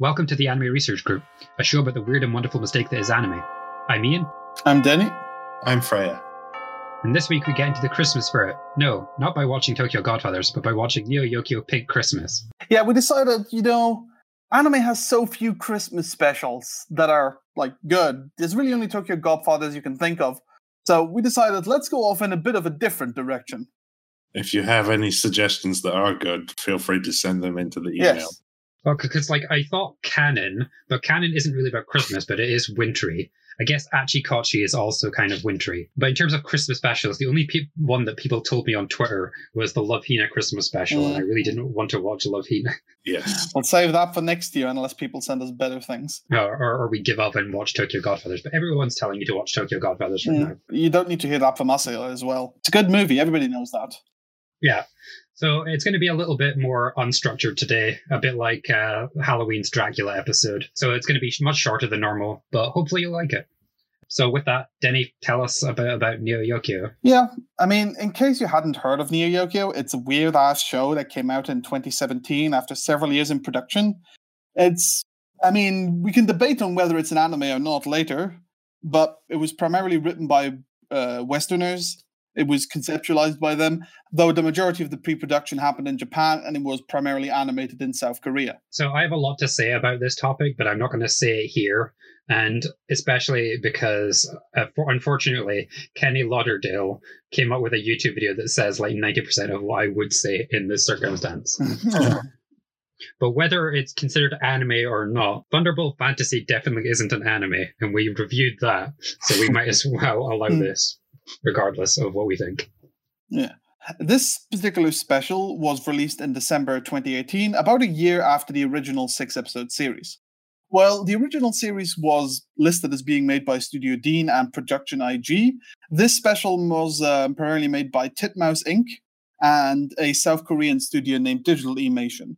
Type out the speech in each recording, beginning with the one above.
Welcome to the Anime Research Group, a show about the weird and wonderful mistake that is anime. I'm Ian, I'm Denny. I'm Freya. and this week we get into the Christmas spirit. No, not by watching Tokyo Godfathers, but by watching Neo Yokio Pink Christmas. Yeah, we decided, you know, anime has so few Christmas specials that are like good. There's really only Tokyo Godfathers you can think of. So we decided let's go off in a bit of a different direction. If you have any suggestions that are good, feel free to send them into the email. Yes. Well, because like I thought Kanon, but Kanon isn't really about Christmas, but it is wintry. I guess Acchi Kocchi is also kind of wintry. But in terms of Christmas specials, the only pe- one that people told me on Twitter was the Love Hina Christmas special, and I really didn't want to watch Love Hina. Yes. We'll save that for next year unless people send us better things. or, or, or we give up and watch Tokyo Godfathers. But everyone's telling you to watch Tokyo Godfathers right Mm, now. You don't need to hear that from us as well. It's a good movie. Everybody knows that. Yeah. So it's going to be a little bit more unstructured today, a bit like uh, Halloween's Dracula episode. So it's going to be much shorter than normal, but hopefully you'll like it. So with that, Denny, tell us about about Neo Yokio. Yeah, I mean, in case you hadn't heard of Neo Yokio, it's a weird ass show that came out in 2017 after several years in production. It's, I mean, we can debate on whether it's an anime or not later, but it was primarily written by uh, Westerners. It was conceptualized by them, though the majority of the pre production happened in Japan and it was primarily animated in South Korea. So I have a lot to say about this topic, but I'm not going to say it here. And especially because, uh, for, unfortunately, Kenny Lauderdale came up with a YouTube video that says like 90% of what I would say in this circumstance. But whether it's considered anime or not, Thunderbolt Fantasy definitely isn't an anime, and we reviewed that, so we might as well allow Hmm. this, regardless of what we think. Yeah. This particular special was released in December 2018, about a year after the original six episode series. While the original series was listed as being made by Studio Dean and Production IG, this special was uh, primarily made by Titmouse Inc. and a South Korean studio named Digital Emation.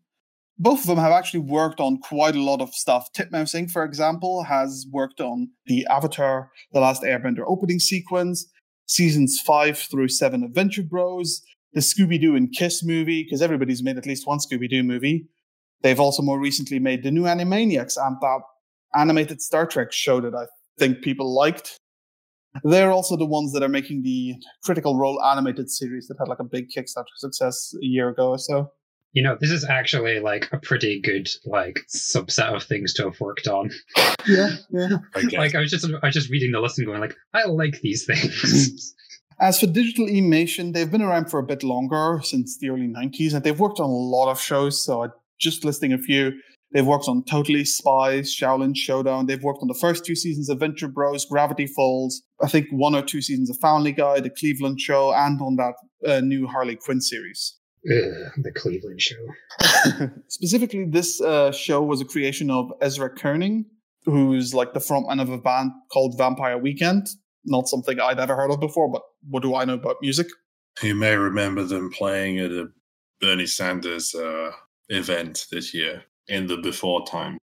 Both of them have actually worked on quite a lot of stuff. Titmouse Inc., for example, has worked on the Avatar The Last Airbender opening sequence, seasons five through seven Venture Bros, the Scooby Doo and Kiss movie, because everybody's made at least one Scooby Doo movie. They've also more recently made the new Animaniacs and that animated Star Trek show that I think people liked. They're also the ones that are making the Critical Role animated series that had like a big Kickstarter success a year ago or so. You know, this is actually like a pretty good like subset of things to have worked on. Yeah, yeah. I. Like I was just I was just reading the list and going like, I like these things. As for Digital Emation, they've been around for a bit longer, since the early 90s, and they've worked on a lot of shows. So, I- just listing a few, they've worked on Totally Spies, Xiaolin Showdown. They've worked on the first two seasons of Venture Bros, Gravity Falls, I think one or two seasons of Family Guy, The Cleveland Show, and on that uh, new Harley Quinn series. Ugh, the Cleveland show. Specifically, this uh, show was a creation of Ezra Koenig, who's like the frontman of a band called Vampire Weekend. Not something I'd ever heard of before, but what do I know about music? you may remember them playing at a Bernie Sanders uh, event this year in the before time.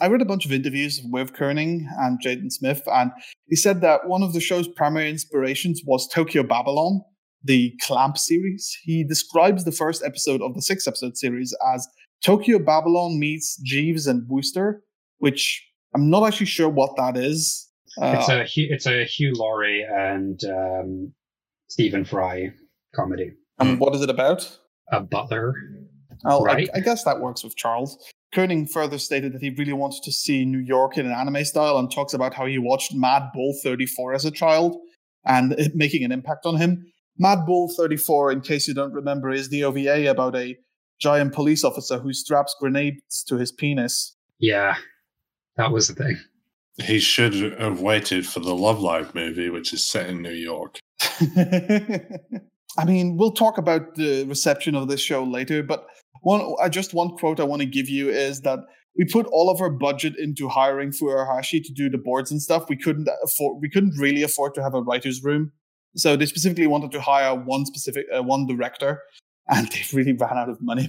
I read a bunch of interviews with Koenig and Jaden Smith, and he said that one of the show's primary inspirations was Tokyo Babylon, the Clamp series. He describes the first episode of the six episode series as Tokyo Babylon meets Jeeves and Wooster, which I'm not actually sure what that is. Uh, it's a it's a Hugh Laurie and um, Stephen Fry comedy. and what is it about? A butler. Oh, Right. I, I guess that works with Charles. Koenig further stated that he really wanted to see New York in an anime style and talks about how he watched Mad Bull 34 as a child and it making an impact on him. Mad Bull 34, in case you don't remember, is the OVA about a giant police officer who straps grenades to his penis. Yeah, that was the thing. He should have waited for the Love Live movie, which is set in New York. I mean, we'll talk about the reception of this show later, but one uh, just one quote I want to give you is that we put all of our budget into hiring Furuhashi to do the boards and stuff. We couldn't afford we couldn't really afford to have a writer's room. So they specifically wanted to hire one specific uh, one director and they really ran out of money.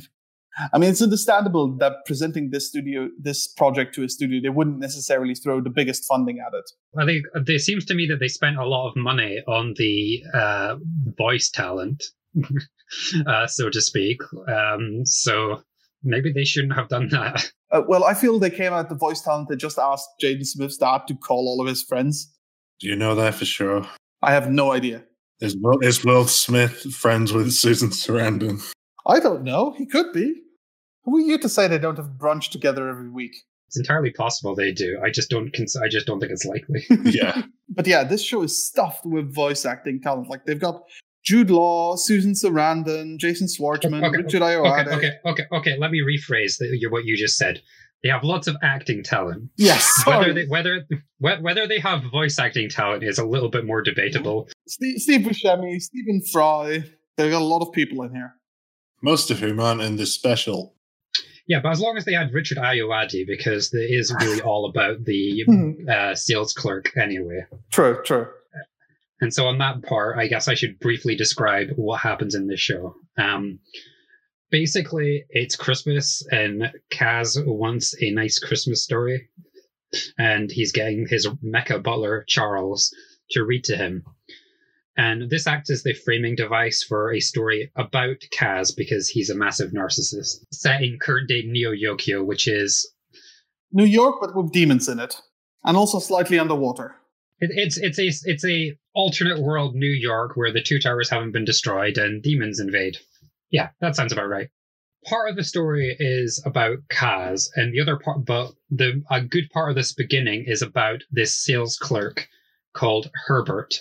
I mean, it's understandable that presenting this studio, this project to a studio, they wouldn't necessarily throw the biggest funding at it. I think it seems to me that they spent a lot of money on the uh, voice talent, uh, so to speak. Um, so maybe they shouldn't have done that. Uh, well, I feel they came out the voice talent. They just asked Jaden Smith's dad to call all of his friends. Do you know that for sure? I have no idea. Is Will, is Will Smith friends with Susan Sarandon? I don't know. He could be. Who are you to say they don't have brunch together every week? It's entirely possible they do. I just don't. Cons- I just don't think it's likely. Yeah. But yeah, this show is stuffed with voice acting talent. Like they've got Jude Law, Susan Sarandon, Jason Schwartzman, Okay, Richard Ayoade. okay, okay, okay, okay. Let me rephrase the, what you just said. They have lots of acting talent. Yes, Whether they whether whether they have voice acting talent is a little bit more debatable. Steve, Steve Buscemi, Stephen Fry. They've got a lot of people in here. Most of whom aren't in this special. Yeah, but as long as they had Richard Ayoade, because it is really all about the Hmm. uh, sales clerk anyway. True, true. And so on that part, I guess I should briefly describe what happens in this show. Um, basically, it's Christmas, and Kaz wants a nice Christmas story, and he's getting his mecha butler Charles to read to him. And this acts as the framing device for a story about Kaz because he's a massive narcissist, set in current day Neo Yokio, which is New York, but with demons in it, and also slightly underwater. It, it's it's a it's a alternate world New York where the two towers haven't been destroyed and demons invade. Yeah, that sounds about right. Part of the story is about Kaz, and the other part, but the a good part of this beginning is about this sales clerk called Herbert,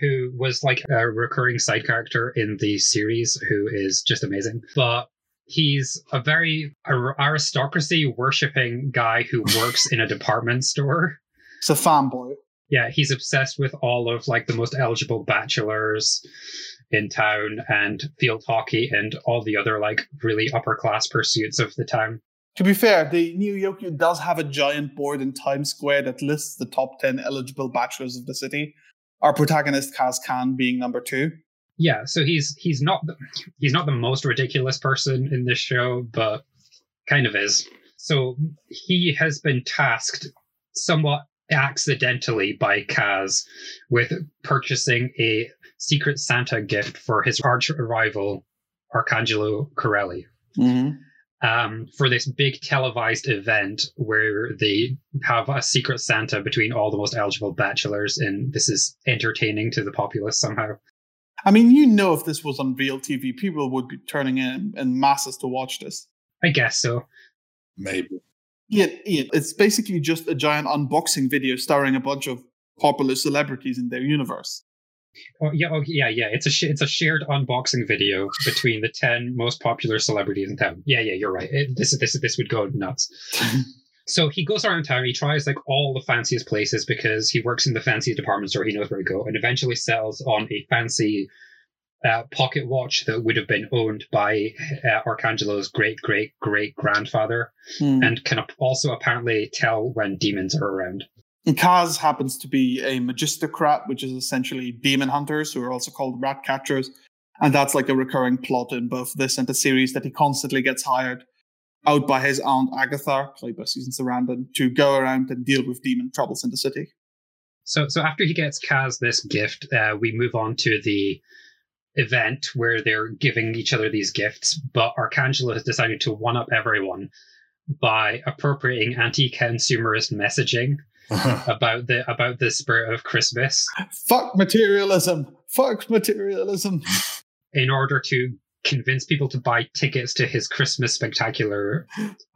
who was like a recurring side character in the series, who is just amazing. But he's a very aristocracy worshipping guy who works in a department store. It's a fanboy. Yeah, he's obsessed with all of like the most eligible bachelors in town and field hockey and all the other like really upper class pursuits of the town. To be fair, the Neo Yokio does have a giant board in Times Square that lists the top 10 eligible bachelors of the city. Our protagonist, Kaz Khan, being number two. Yeah, so he's he's not the, he's not the most ridiculous person in this show, but kind of is. So he has been tasked somewhat accidentally by Kaz with purchasing a secret Santa gift for his arch rival Arcangelo Corelli. Mm-hmm. um, for this big televised event where they have a secret Santa between all the most eligible bachelors, and this is entertaining to the populace somehow. I mean, you know, if this was on real TV, people would be turning in in masses to watch this. I guess so. Maybe. Ian, Ian, it's basically just a giant unboxing video starring a bunch of popular celebrities in their universe. Oh yeah, oh, yeah, yeah. It's a sh- it's a shared unboxing video between the ten most popular celebrities in town. Yeah, yeah, you're right. It, this this this would go nuts. So he goes around town. He tries like all the fanciest places because he works in the fanciest department store. He knows where to go, and eventually settles on a fancy uh, pocket watch that would have been owned by uh, Arcangelo's great great great grandfather, Hmm. and can also apparently tell when demons are around. And Kaz happens to be a magistocrat, which is essentially demon hunters, who are also called rat catchers. And that's like a recurring plot in both this and the series that he constantly gets hired out by his aunt Agatha, played by Susan Sarandon, to go around and deal with demon troubles in the city. So, so after he gets Kaz this gift, uh, we move on to the event where they're giving each other these gifts. But Arcangelo has decided to one up everyone by appropriating anti-consumerist messaging about the about the spirit of Christmas Fuck materialism! Fuck materialism! in order to convince people to buy tickets to his Christmas spectacular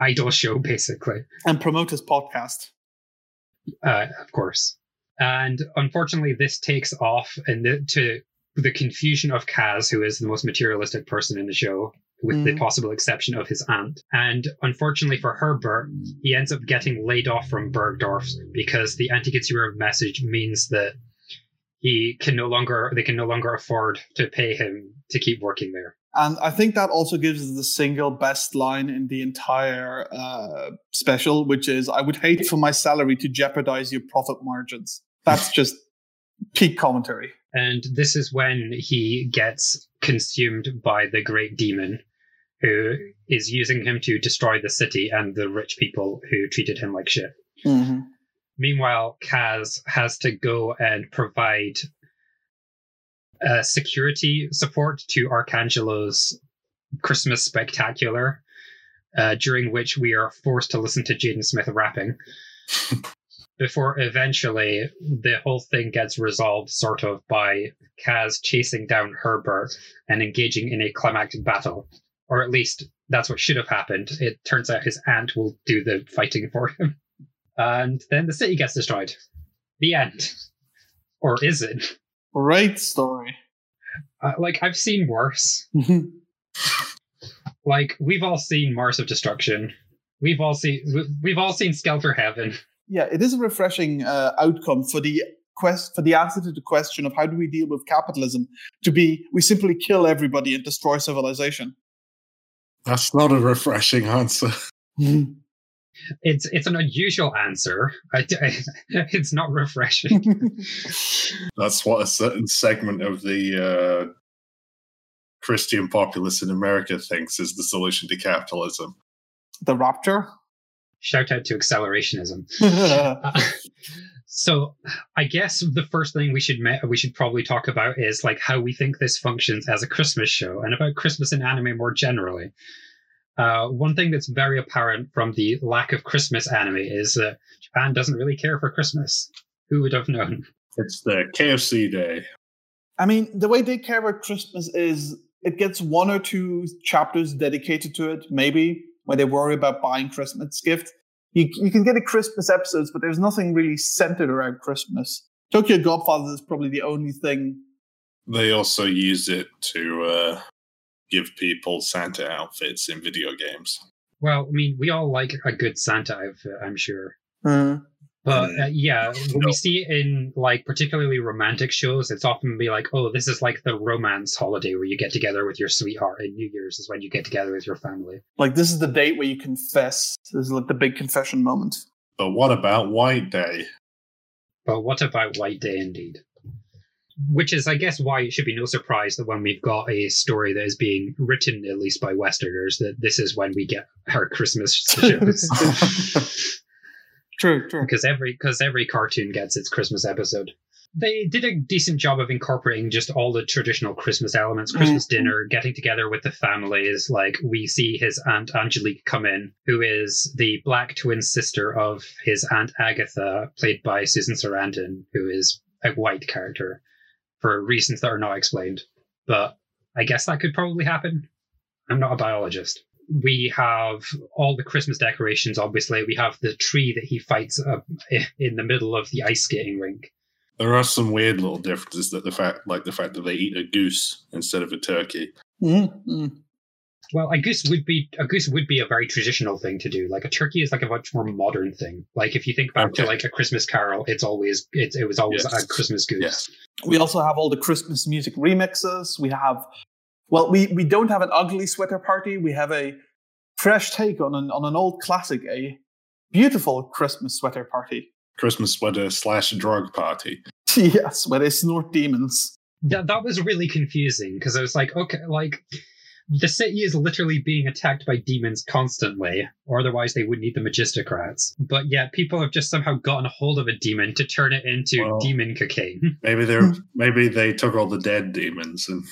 idol show, basically. And promote his podcast. uh, of course. And unfortunately, this takes off, and the, to the confusion of Kaz, who is the most materialistic person in the show, with the Mm. possible exception of his aunt. And unfortunately for Herbert, he ends up getting laid off from Bergdorf's because the anti-consumer message means that he can no longer they can no longer afford to pay him to keep working there. And I think that also gives us the single best line in the entire uh, special, which is I would hate for my salary to jeopardize your profit margins. That's just peak commentary. And this is when he gets consumed by the great demon, who is using him to destroy the city and the rich people who treated him like shit. Mm-hmm. Meanwhile, Kaz has to go and provide uh, security support to Arcangelo's Christmas spectacular. uh, during which we are forced to listen to Jaden Smith rapping. Before eventually the whole thing gets resolved, sort of, by Kaz chasing down Herbert and engaging in a climactic battle. Or at least that's what should have happened. It turns out his aunt will do the fighting for him. And then the city gets destroyed. The end. Or is it? Great story. Uh, like, I've seen worse. like, we've all seen Mars of Destruction. We've all seen we- we've all seen Skelter Heaven. yeah, it is a refreshing uh, outcome for the quest for the answer to the question of how do we deal with capitalism to be we simply kill everybody and destroy civilization. That's not a refreshing answer. It's it's an unusual answer. I, it's not refreshing. That's what a certain segment of the uh, Christian populace in America thinks is the solution to capitalism. the rapture. Shout out to accelerationism. So, I guess the first thing we should ma- we should probably talk about is like how we think this functions as a Christmas show, and about Christmas in anime more generally. Uh, one thing that's very apparent from the lack of Christmas anime is that Japan doesn't really care for Christmas. Who would have known? It's the KFC day. I mean, the way they care about Christmas is it gets one or two chapters dedicated to it, maybe, when they worry about buying Christmas gift. You, you can get a Christmas episodes, but there's nothing really centered around Christmas. Tokyo Godfather is probably the only thing. They also use it to uh, give people Santa outfits in video games. Well, I mean, we all like a good Santa outfit, I'm sure. Uh, But Mm. uh, yeah, when No. we see in like particularly romantic shows, it's often be like, oh, this is like the romance holiday where you get together with your sweetheart, and New Year's is when you get together with your family. like this is the date where you confess. This is like the big confession moment. But what about White Day? But what about White Day indeed? Which is, I guess, why it should be no surprise that when we've got a story that is being written, at least by Westerners, that this is when we get our Christmas shows. True, true. because every because every cartoon gets its Christmas episode. They did a decent job of incorporating just all the traditional Christmas elements, Christmas Mhm. dinner, getting together with the families. Like we see his aunt Angelique come in, who is the black twin sister of his aunt Agatha, played by Susan Sarandon, who is a white character for reasons that are not explained. But I guess that could probably happen. I'm not a biologist we have all the Christmas decorations. Obviously, we have the tree that he fights up in the middle of the ice skating rink. There are some weird little differences that the fact, like the fact that they eat a goose instead of a turkey. Mm-hmm. Well, a goose would be a goose would be a very traditional thing to do. Like a turkey is like a much more modern thing. Like if you think back to like a Christmas Carol, it's always it, it was always Yes. a Christmas goose. Yes. We also have all the Christmas music remixes. We have, well, we, we don't have an ugly sweater party. We have a fresh take on an on an old classic, a beautiful Christmas sweater party. Christmas sweater slash drug party. yes, where they snort demons. That that was really confusing because I was like, okay, like the city is literally being attacked by demons constantly, or otherwise they would need the magistocrats. But yet people have just somehow gotten a hold of a demon to turn it into Well- demon cocaine. Maybe they're maybe they took all the dead demons and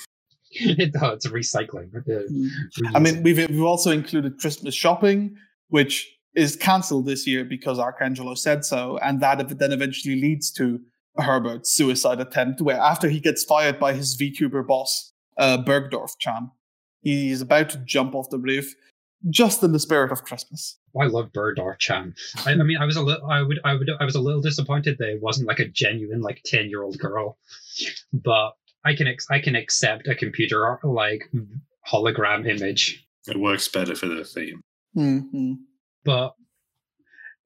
it, oh, it's recycling. Uh, I mean, we've we've also included Christmas shopping, which is cancelled this year because Arcangelo said so, and that then eventually leads to Herbert's suicide attempt, where after he gets fired by his VTuber boss, uh, Bergdorf Chan, he's about to jump off the roof, just in the spirit of Christmas. I love Bergdorf Chan. I, I mean, I was a little, I would, I would, I was a little disappointed that it wasn't like a genuine like ten year old girl, but I can, ex- I can accept a computer like hologram image. it works better for the theme. Mm-hmm. but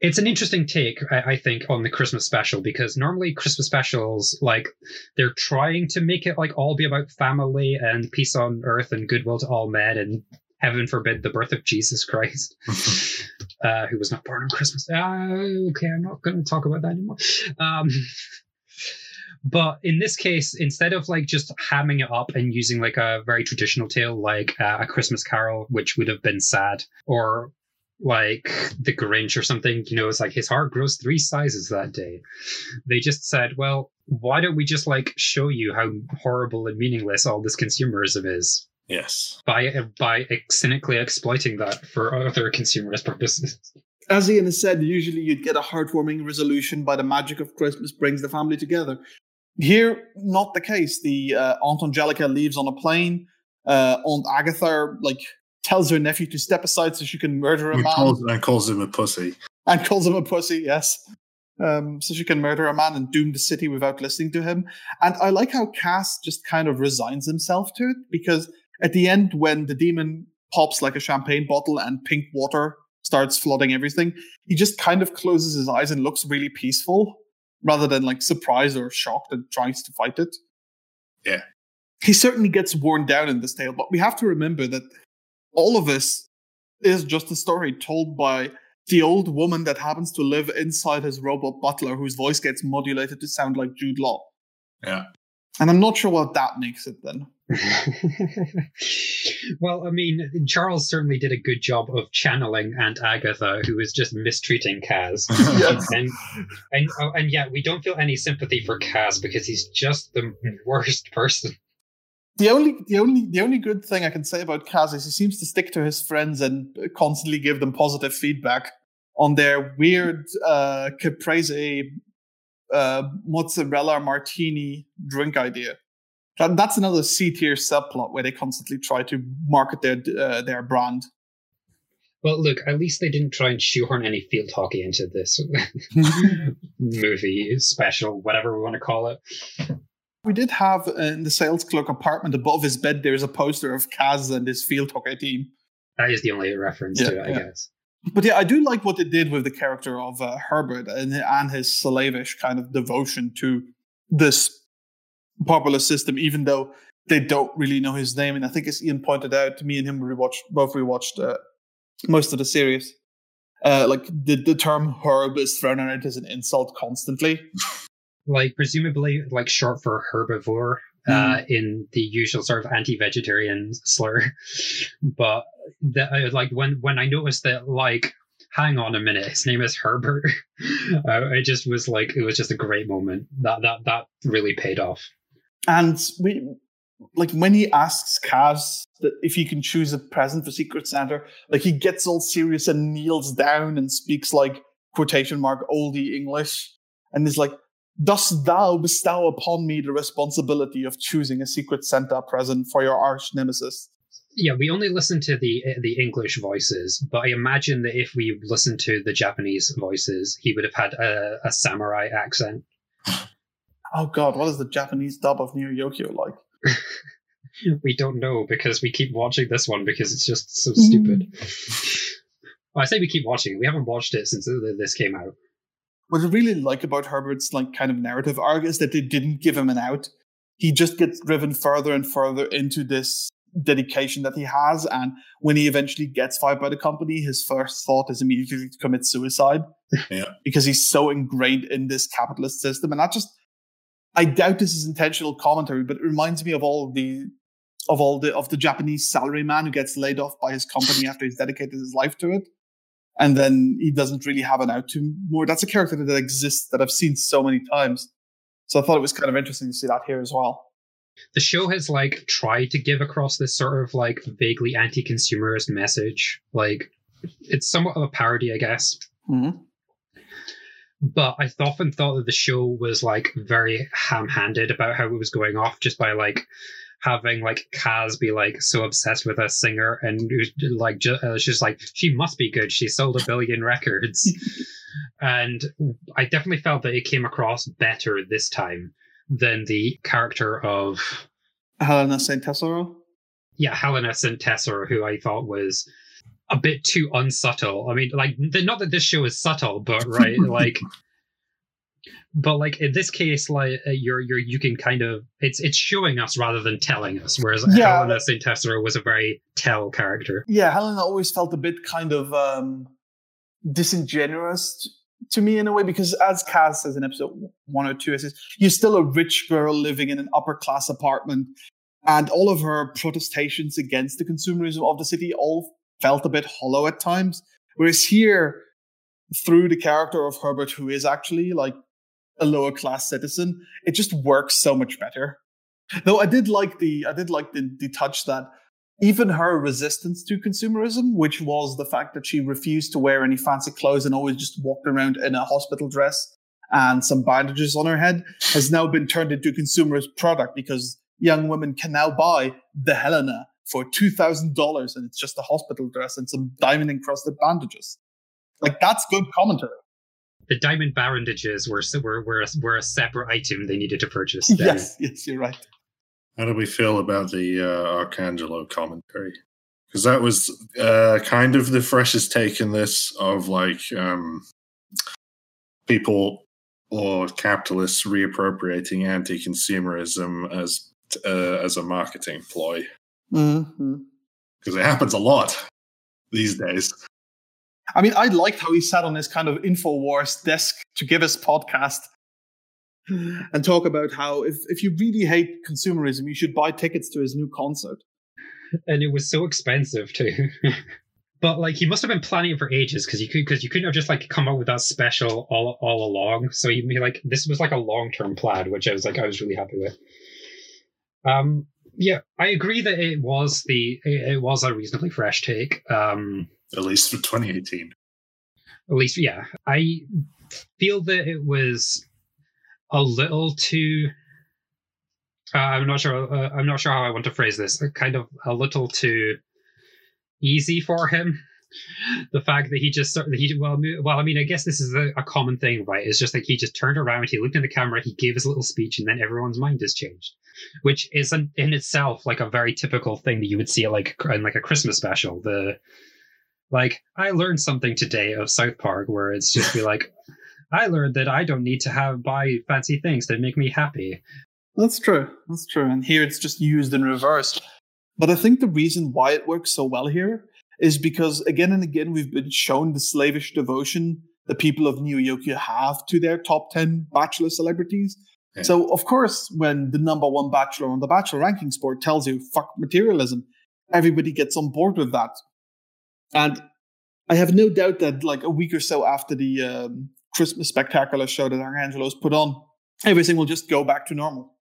it's an interesting take I, I think on the christmas special because normally christmas specials like they're trying to make it like all be about family and peace on earth and goodwill to all men and heaven forbid the birth of jesus christ uh, who was not born on christmas uh, okay i'm not going to talk about that anymore um, but in this case instead of like just hamming it up and using like a very traditional tale like uh, a christmas carol which would have been sad or like the Grinch or something, you know, it's like his heart grows three sizes that day. They just said, well, why don't we just like show you how horrible and meaningless all this consumerism is? Yes. by by cynically exploiting that for other consumerist purposes. As Ian has said, usually you'd get a heartwarming resolution by the magic of Christmas brings the family together. Here, not the case. The uh, Aunt Angelica leaves on a plane. Uh, Aunt Agatha like tells her nephew to step aside so she can murder a And man calls, and calls him a pussy. and calls him a pussy. Yes, um, so she can murder a man and doom the city without listening to him. And I like how Kaz just kind of resigns himself to it because at the end, when the demon pops like a champagne bottle and pink water starts flooding everything, he just kind of closes his eyes and looks really peaceful rather than like surprised or shocked and tries to fight it. Yeah. He certainly gets worn down in this tale, but we have to remember that all of this is just a story told by the old woman that happens to live inside his robot butler, whose voice gets modulated to sound like Jude Law. Yeah. And I'm not sure what that makes it then. well, I mean, Charles certainly did a good job of channeling Aunt Agatha, who was just mistreating Kaz. Yes. and and oh, and yeah, we don't feel any sympathy for Kaz because he's just the worst person. The only, the only, the only good thing I can say about Kaz is he seems to stick to his friends and constantly give them positive feedback on their weird uh, caprese uh, mozzarella martini drink idea. That, that's another C tier subplot where they constantly try to market their uh, their brand. Well, look, at least they didn't try and shoehorn any field hockey into this movie special, whatever we want to call it. We did have in the sales clerk apartment above his bed. There's a poster of Kaz and his field hockey team. That is the only reference Yeah, to it, I yeah. guess. But yeah, I do like what they did with the character of uh, Herbert and, and his slavish kind of devotion to this popular system, even though they don't really know his name. And I think as Ian pointed out, me and him rewatched both rewatched uh, most of the series. Uh, like the, the term herb is thrown out as an insult constantly. Like, presumably, like short for herbivore. Uh, in the usual sort of anti-vegetarian slur, but the, like when when I noticed that, like, hang on a minute, his name is Herbert. uh, it just was like it was just a great moment. That that that really paid off. And we like when he asks Kaz that if he can choose a present for Secret Santa, like he gets all serious and kneels down and speaks like quotation mark oldie English, and is like, "Dost thou bestow upon me the responsibility of choosing a Secret Santa present for your arch nemesis?" Yeah, we only listen to the uh, the English voices, but I imagine that if we listened to the Japanese voices, he would have had a, a samurai accent. Oh God, what is the Japanese dub of Neo Yokio like? We don't know because we keep watching this one because it's just so mm. stupid. well, I say we keep watching it. We haven't watched it since this came out. What I really like about Herbert's like kind of narrative arc is that they didn't give him an out. He just gets driven further and further into this dedication that he has, and when he eventually gets fired by the company, his first thought is immediately to commit suicide. Yeah. because he's so ingrained in this capitalist system, and that just I doubt this is intentional commentary, but it reminds me of all the of all the of the Japanese salaryman who gets laid off by his company after he's dedicated his life to it and then he doesn't really have an out to more. That's a character that exists that I've seen so many times. So I thought it was kind of interesting to see that here as well. The show has like tried to give across this sort of like vaguely anti-consumerist message. Like it's somewhat of a parody, I guess. Mm-hmm. But I often thought that the show was like very ham-handed about how it was going off just by like having like Kaz be like so obsessed with a singer and like ju- uh, she's like she must be good. She sold a billion records, and I definitely felt that it came across better this time than the character of Helena Saint Tessero. yeah Helena St. Tessero, who I thought was a bit too unsubtle. I mean, like the, not that this show is subtle, but right, like. But like in this case, like uh, you're you're you can kind of it's it's showing us rather than telling us. Whereas Yeah. Helena St. Tessero was a very tell character. Yeah, Helena always felt a bit kind of um, disingenuous to me in a way because, as Kaz says in episode one or two, it says you're still a rich girl living in an upper class apartment, and all of her protestations against the consumerism of the city all felt a bit hollow at times. Whereas here, through the character of Herbert, who is actually like a lower class citizen, it just works so much better. Though I did like the I did like the, the touch that even her resistance to consumerism, which was the fact that she refused to wear any fancy clothes and always just walked around in a hospital dress and some bandages on her head, has now been turned into a consumerist product because young women can now buy the Helena for $2,000 and it's just a hospital dress and some diamond encrusted bandages. Like, that's good commentary. The diamond bandages were, were, were, a, were a separate item they needed to purchase. Yes, yes, you're right. How do we feel about the uh, Arcangelo commentary? Because that was uh, kind of the freshest take in this of like um, people or capitalists reappropriating anti-consumerism as uh, as a marketing ploy. Because mm-hmm. it happens a lot these days. I mean, I liked how he sat on his kind of Infowars desk to give his podcast and talk about how if, if you really hate consumerism, you should buy tickets to his new concert. And it was so expensive too. but like he must have been planning it for ages because you could because you couldn't have just like come up with that special all all along. So he like this was like a long term plan, which I was like I was really happy with. Um, yeah, I agree that it was the it, it was a reasonably fresh take. Um, at least for 2018. At least, yeah, I feel that it was a little too. Uh, I'm not sure. Uh, I'm not sure how I want to phrase this. Kind of a little too easy for him. The fact that he just sort he well well I mean I guess this is a, a common thing right it's just like he just turned around he looked in the camera he gave his little speech and then everyone's mind has changed which is an, in itself like a very typical thing that you would see like in like a Christmas special the like I learned something today of South Park where it's just be like I learned that I don't need to have buy fancy things that make me happy. That's true. That's true. And here it's just used in reverse. But I think the reason why it works so well here is because again and again we've been shown the slavish devotion the people of New York have to their top 10 bachelor celebrities. Yeah. So of course, when the number one bachelor on the bachelor rankings board tells you fuck materialism, everybody gets on board with that. And I have no doubt that like a week or so after the um, Christmas spectacular show that Arcangelo's put on, everything will just go back to normal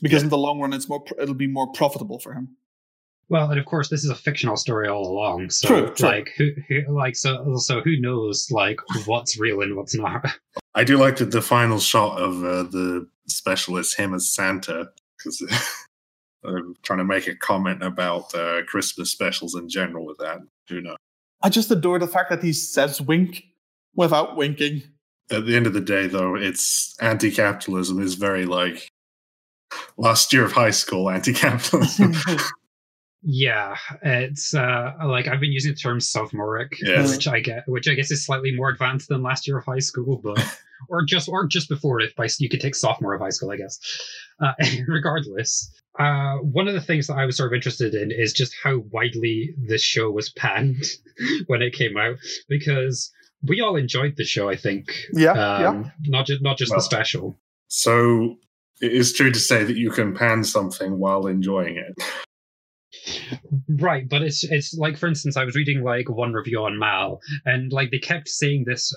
because yeah. in the long run, it's more it'll be more profitable for him. Well, and of course, this is a fictional story all along. So, true, true. like, who, who, like, so, so who knows, like, what's real and what's not? I do like the, the final shot of uh, the specialist, him as Santa, because I'm trying to make a comment about uh, Christmas specials in general with that. Who knows? I just adore the fact that he says wink without winking at the end of the day, though, it's anti-capitalism is very like last year of high school anti-capitalism. yeah, it's uh, like I've been using the term sophomoric, yes. which I get, which I guess is slightly more advanced than last year of high school, but or just or just before it. By you could take sophomore of high school, I guess. Uh, regardless, uh, one of the things that I was sort of interested in is just how widely this show was panned when it came out, because we all enjoyed the show. I think. Yeah. Um, yeah. Not just not just well, the special. So it is true to say that you can pan something while enjoying it. Right, but it's it's like for instance, I was reading like one review on MAL, and like they kept saying this.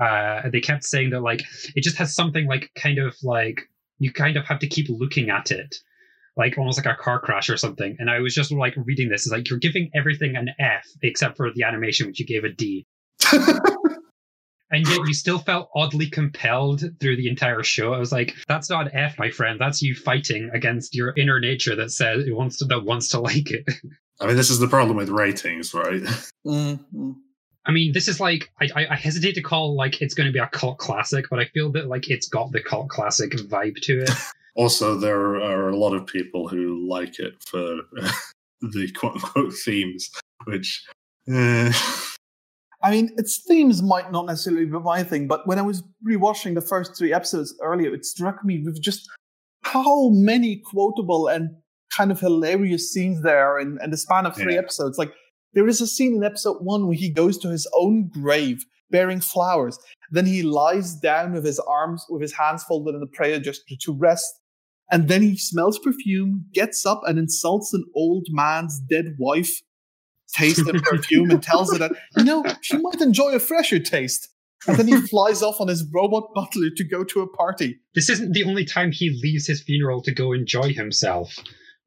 Uh, they kept saying that like it just has something like kind of like you kind of have to keep looking at it like almost like a car crash or something. And I was just like reading this, is like you're giving everything an F except for the animation, which you gave a D. and yet you still felt oddly compelled through the entire show. I was like, "That's not F, my friend. That's you fighting against your inner nature that says it wants to that wants to like it." I mean, this is the problem with ratings, right? Mm-hmm. I mean, this is like I, I hesitate to call like it's going to be a cult classic, but I feel that like it's got the cult classic vibe to it. also, there are a lot of people who like it for the quote unquote themes, which. Uh... I mean, its themes might not necessarily be my thing, but when I was rewatching the first three episodes earlier, it struck me with just how many quotable and kind of hilarious scenes there are in, in the span of three yeah. episodes. Like, there is a scene in episode one where he goes to his own grave bearing flowers. Then he lies down with his arms, with his hands folded in a prayer gesture to rest. And then he smells perfume, gets up and insults an old man's dead wife taste the perfume and tells her that, you know, she might enjoy a fresher taste. And then he flies off on his robot butler to go to a party. This isn't the only time he leaves his funeral to go enjoy himself.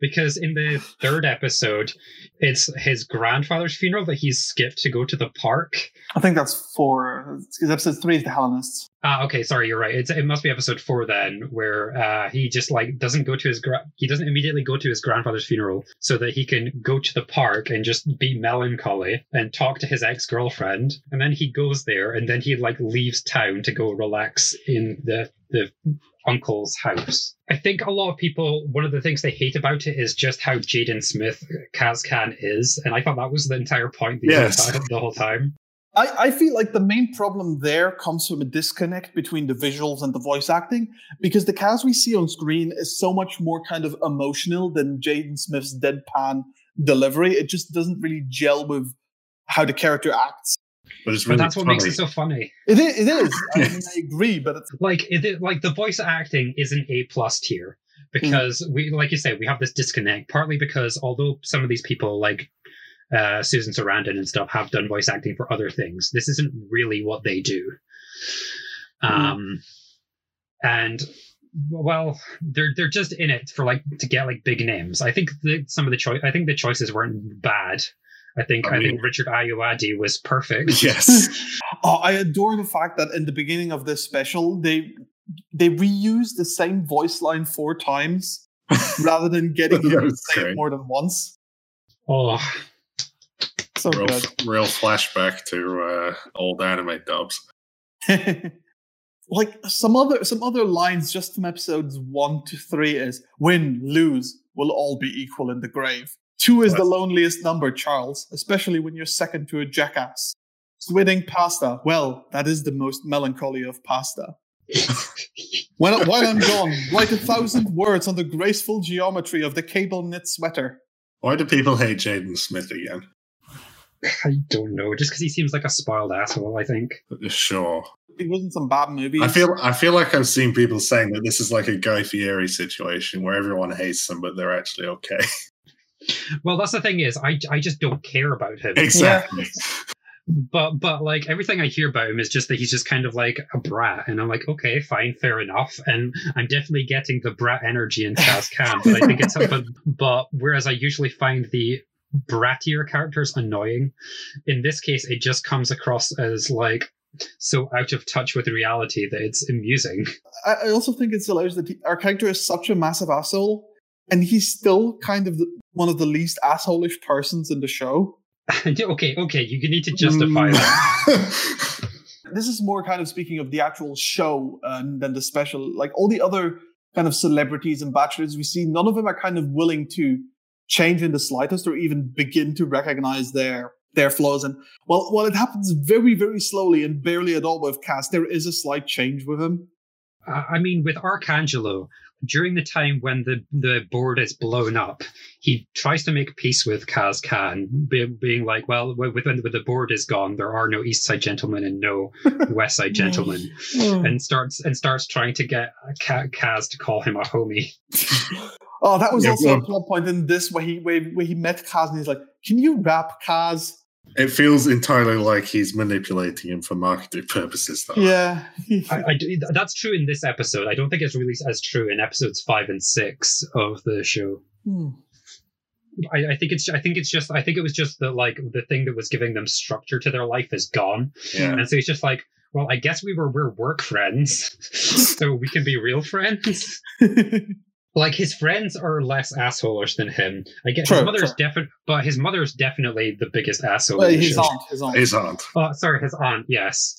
Because in the third episode, it's his grandfather's funeral that he's skipped to go to the park. I think that's four. Because episode three is the Hellenists. Ah, okay, sorry, you're right. It's, it must be episode four then, where uh, he just like doesn't go to his gra- he doesn't immediately go to his grandfather's funeral so that he can go to the park and just be melancholy and talk to his ex girlfriend, and then he goes there and then he like leaves town to go relax in the the uncle's house. I think a lot of people, one of the things they hate about it is just how Jaden Smith Kaz Khan is, and I thought that was the entire point the, Yes. entire, the whole time. I, I feel like the main problem there comes from a disconnect between the visuals and the voice acting because the Kaz we see on screen is so much more kind of emotional than Jaden Smith's deadpan delivery. It just doesn't really gel with how the character acts. But it's But really that's what funny. makes it so funny. It is. It is. I mean, I agree, but it's, Like it, like the voice acting is an A plus tier because we, like you say, we have this disconnect. Partly because although some of these people, like uh, Susan Sarandon and stuff, have done voice acting for other things, this isn't really what they do. Um, and well, they're they're just in it for like to get like big names. I think the, some of the choice, I think the choices weren't bad. I think I I, mean- think Richard Ayoade was perfect. Yes. oh, I adore the fact that in the beginning of this special they they reuse the same voice line four times rather than getting him to say it more than once. Oh, So real, good. real flashback to uh, old anime dubs. like some other some other lines just from episodes one to three is win lose will all be equal in the grave two is the loneliest number charles especially when you're second to a jackass squid ink pasta well that is the most melancholy of pasta when, while i'm gone write a thousand words on the graceful geometry of the cable knit sweater Why do people hate Jaden Smith again? I don't know. Just because he seems like a spoiled asshole, I think. Sure. it wasn't some bad movies I feel I feel like I've seen people saying that this is like a Guy Fieri situation where everyone hates them, but they're actually okay. Well, that's the thing is, I, I just don't care about him. exactly. But but like everything I hear about him is just that he's just kind of like a brat, and I'm like, okay, fine, fair enough. And I'm definitely getting the brat energy in Kaz Khan, but I think it's but, but whereas I usually find the brattier characters annoying, in this case, it just comes across as like so out of touch with reality that it's amusing. I, I also think it's hilarious that he, our character is such a massive asshole, and he's still kind of the, one of the least assholish persons in the show. okay, okay, you need to justify that. This is more kind of speaking of the actual show um, than the special. Like all the other kind of celebrities and bachelors we see, none of them are kind of willing to change in the slightest or even begin to recognize their their flaws. And while while it happens very very slowly and barely at all with Kaz, there is a slight change with him. Uh, I mean, with Arcangelo, during the time when the, the board is blown up, he tries to make peace with Kaz Khan, be, being like, well, when, when the board is gone, there are no East Side gentlemen and no West Side gentlemen, hmm. and starts and starts trying to get Kaz to call him a homie. Oh, that was Yeah, also well- a plot point in this where he where, where he met Kaz and he's like, "Can you rap, Kaz?" It feels entirely like he's manipulating him for marketing purposes, though. Yeah, I, I that's true in this episode. I don't think it's really as true in episodes five and six of the show. Hmm. I, I think it's I think it's just I think it was just the like the thing that was giving them structure to their life is gone. Yeah. And so it's just like, well, I guess we were we're work friends, so we can be real friends. Like his friends are less assholeish than him. I guess True, his mother's true. definitely, but his mother's definitely the biggest asshole. well, his aunt, his aunt. His aunt. Oh, sorry, his aunt. Yes.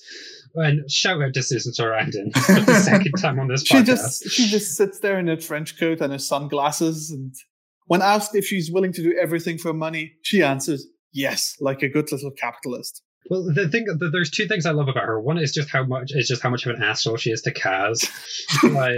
And shout out to Susan Sarandon for the second time on this she podcast. just she just sits there in her trench coat and her sunglasses, and when asked if she's willing to do everything for money, she answers yes, like a good little capitalist. Well, the thing, the, there's two things I love about her. One is just how much is just how much of an asshole she is to Kaz. like,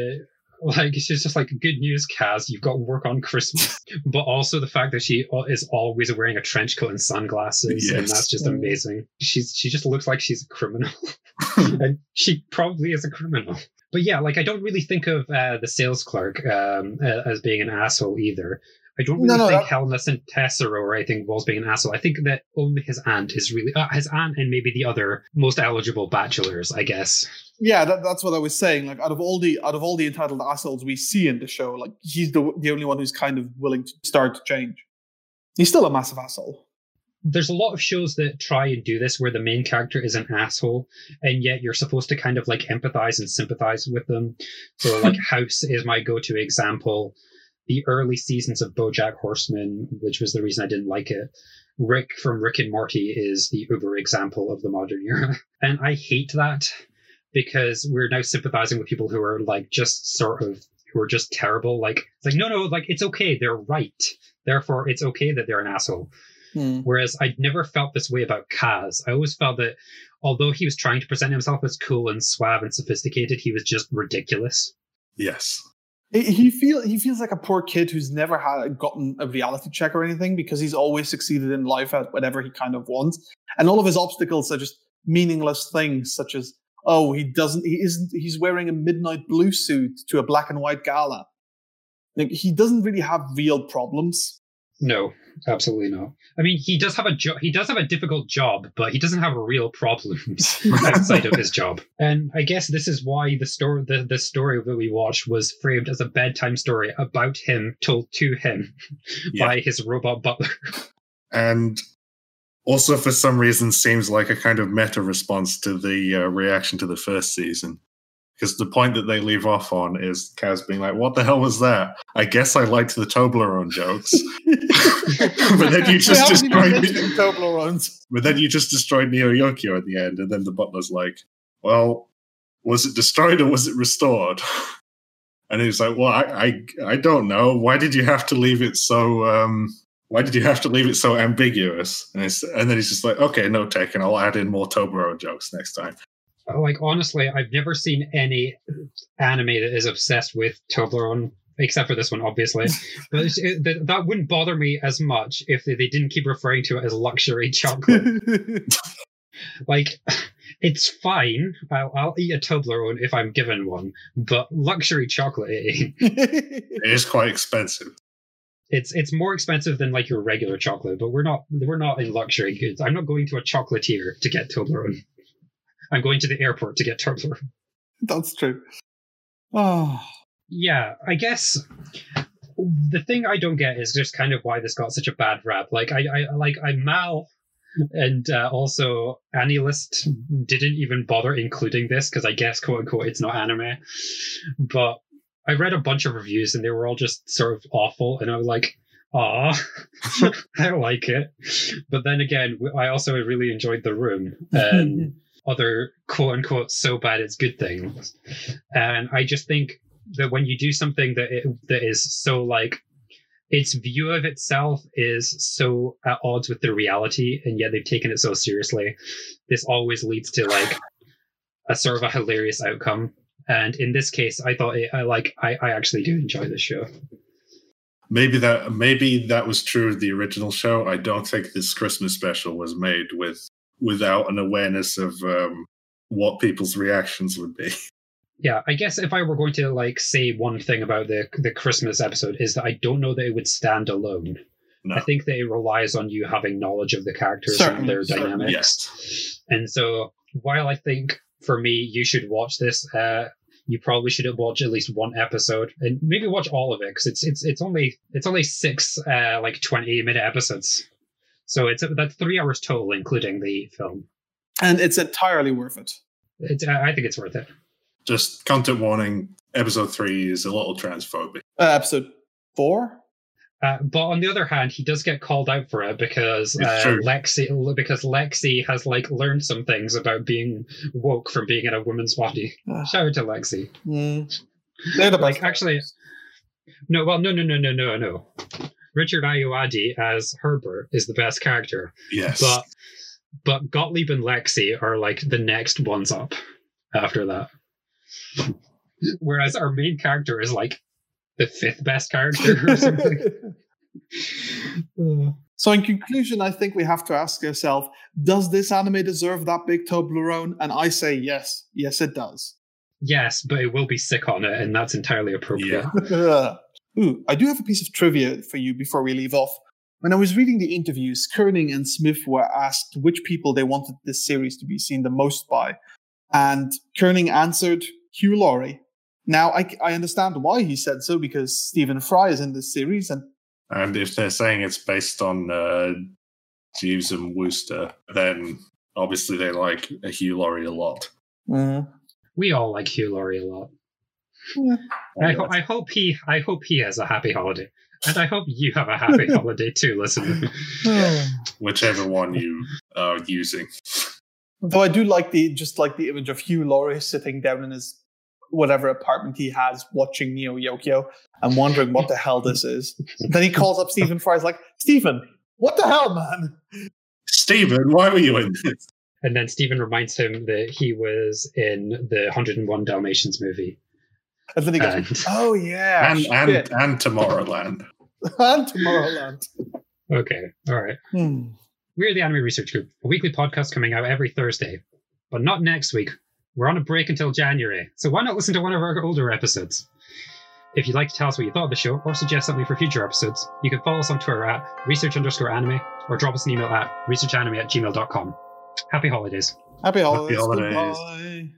like she's just like, good news, Kaz, you've got work on Christmas. But also the fact that she is always wearing a trench coat and sunglasses, and that's just Mm. amazing. She's she just looks like she's a criminal, and she probably is a criminal. But yeah, like I don't really think of uh, the sales clerk um, as being an asshole either. I don't really No, no, think that- Helena St. Tessero or anything was being an asshole. I think that only his aunt is really uh, his aunt and maybe the other most eligible bachelors, I guess. Yeah, that, that's what I was saying. Like out of all the out of all the entitled assholes we see in the show, like he's the the only one who's kind of willing to start to change. He's still a massive asshole. There's a lot of shows that try and do this where the main character is an asshole, and yet you're supposed to kind of like empathize and sympathize with them. So, like, House is my go to example. The early seasons of Bojack Horseman, which was the reason I didn't like it. Rick from Rick and Morty is the uber example of the modern era. And I hate that because we're now sympathizing with people who are like just sort of who are just terrible. Like it's like no no like it's okay they're right. Therefore it's okay that they're an asshole. Hmm. Whereas I never felt this way about Kaz. I always felt that although he was trying to present himself as cool and suave and sophisticated, he was just ridiculous. Yes. He- feel he feels like a poor kid who's never had gotten a reality check or anything because he's always succeeded in life at whatever he kind of wants, and all of his obstacles are just meaningless things such as oh he doesn't he isn't he's wearing a midnight blue suit to a black and white gala. Like he doesn't really have real problems. No, absolutely not. I mean, he does have a job. He does have a difficult job, but he doesn't have real problems outside of his job. And I guess this is why the story, the, the story that we watched, was framed as a bedtime story about him, told to him Yeah. by his robot butler. and also for some reason seems like a kind of meta response to the uh, reaction to the first season because the point that they leave off on is Kaz being like, "What the hell was that? I guess I liked the Toblerone jokes, but then you just We haven't even destroyed. Toblerones. But then you just destroyed Neo Yokio at the end, and then the butler's like, "Well, was it destroyed or was it restored?" And he's like, "Well, I, I, I don't know. Why did you have to leave it so? Um, why did you have to leave it so ambiguous?" And, it's, and then he's just like, "Okay, no taken. I'll add in more Toblerone jokes next time." Oh, like honestly, I've never seen any anime that is obsessed with Toblerone, except for this one, obviously. but it, that, wouldn't bother me as much if they, they didn't keep referring to it as luxury chocolate. like, it's fine. I'll, I'll eat a Toblerone if I'm given one, but luxury chocolate. It is quite expensive. it's it's more expensive than like your regular chocolate. But we're not we're not in luxury goods. I'm not going to a chocolatier to get Toblerone. I'm going to the airport to get Toblerone. That's true. Oh. yeah, I guess the thing I don't get is just kind of why this got such a bad rap. Like I, I like I MAL and uh, also AniList didn't even bother including this because I guess quote unquote it's not anime. But I read a bunch of reviews and they were all just sort of awful, and I was like. ah, I like it. But then again, I also really enjoyed the room and other quote unquote so bad it's good things. And I just think that when you do something that it, that is so like its view of itself is so at odds with the reality, and yet they've taken it so seriously, this always leads to like a sort of a hilarious outcome. And in this case, I thought it, I like I, I actually do enjoy this show. Maybe that maybe that was true of the original show. I don't think this Christmas special was made with without an awareness of um, what people's reactions would be. Yeah, I guess if I were going to like say one thing about the the Christmas episode is that I don't know that it would stand alone. No. I think that it relies on you having knowledge of the characters Certainly, and their dynamics. Yes. And so, while I think for me you should watch this, uh, you probably should watch at least one episode and maybe watch all of it because it's it's it's only it's only six uh, like twenty minute episodes, so it's that's three hours total including the film. and it's entirely worth it. It's, I think it's worth it. Just content warning. Episode three is a little transphobic. Uh, episode four. Uh, but on the other hand, he does get called out for it because uh. Lexi because Lexi has like learned some things about being woke from being in a woman's body. Ah. Shout out to Lexi. Mm. They're the Like best actually, no, well, no, no, no, no, no, no. Richard Ayoade as Herbert is the best character, Yes. but but Gottlieb and Lexi are like the next ones up after that. Whereas our main character is like the fifth best character or something. Uh, So, in conclusion, I think we have to ask ourselves: Does this anime deserve that big Toblerone? And I say yes, yes, it does. yes, but it will be sick on it, and that's entirely appropriate. Yeah. Ooh, I do have a piece of trivia for you before we leave off. When I was reading the interviews, Koenig and Smith were asked which people they wanted this series to be seen the most by. And Koenig answered Hugh Laurie. Now, I, I understand why he said so because Stephen Fry is in this series. And, and if they're saying it's based on uh, Jeeves and Wooster, then obviously they like Hugh Laurie a lot. Mm-hmm. We all like Hugh Laurie a lot. Yeah. I, ho- I hope he I hope he has a happy holiday. And I hope you have a happy holiday too, listener. Oh. Whichever one you are using. Though I do like the just like the image of Hugh Laurie sitting down in his whatever apartment he has watching Neo Yokio and wondering what the hell this is. then he calls up Stephen Fry's like, Stephen, what the hell, man? Stephen, why were you in this? And then Stephen reminds him that he was in the 101 Dalmatians movie. And then he goes, and, "Oh yeah, and and, and Tomorrowland, and Tomorrowland." Okay, all right. Hmm. We're the Anime Research Group, a weekly podcast coming out every Thursday, but not next week. We're on a break until January, so why not listen to one of our older episodes? If you'd like to tell us what you thought of the show or suggest something for future episodes, you can follow us on Twitter at research underscore anime or drop us an email at researchanime at gmail.com. Happy holidays. Happy holidays. Happy holidays.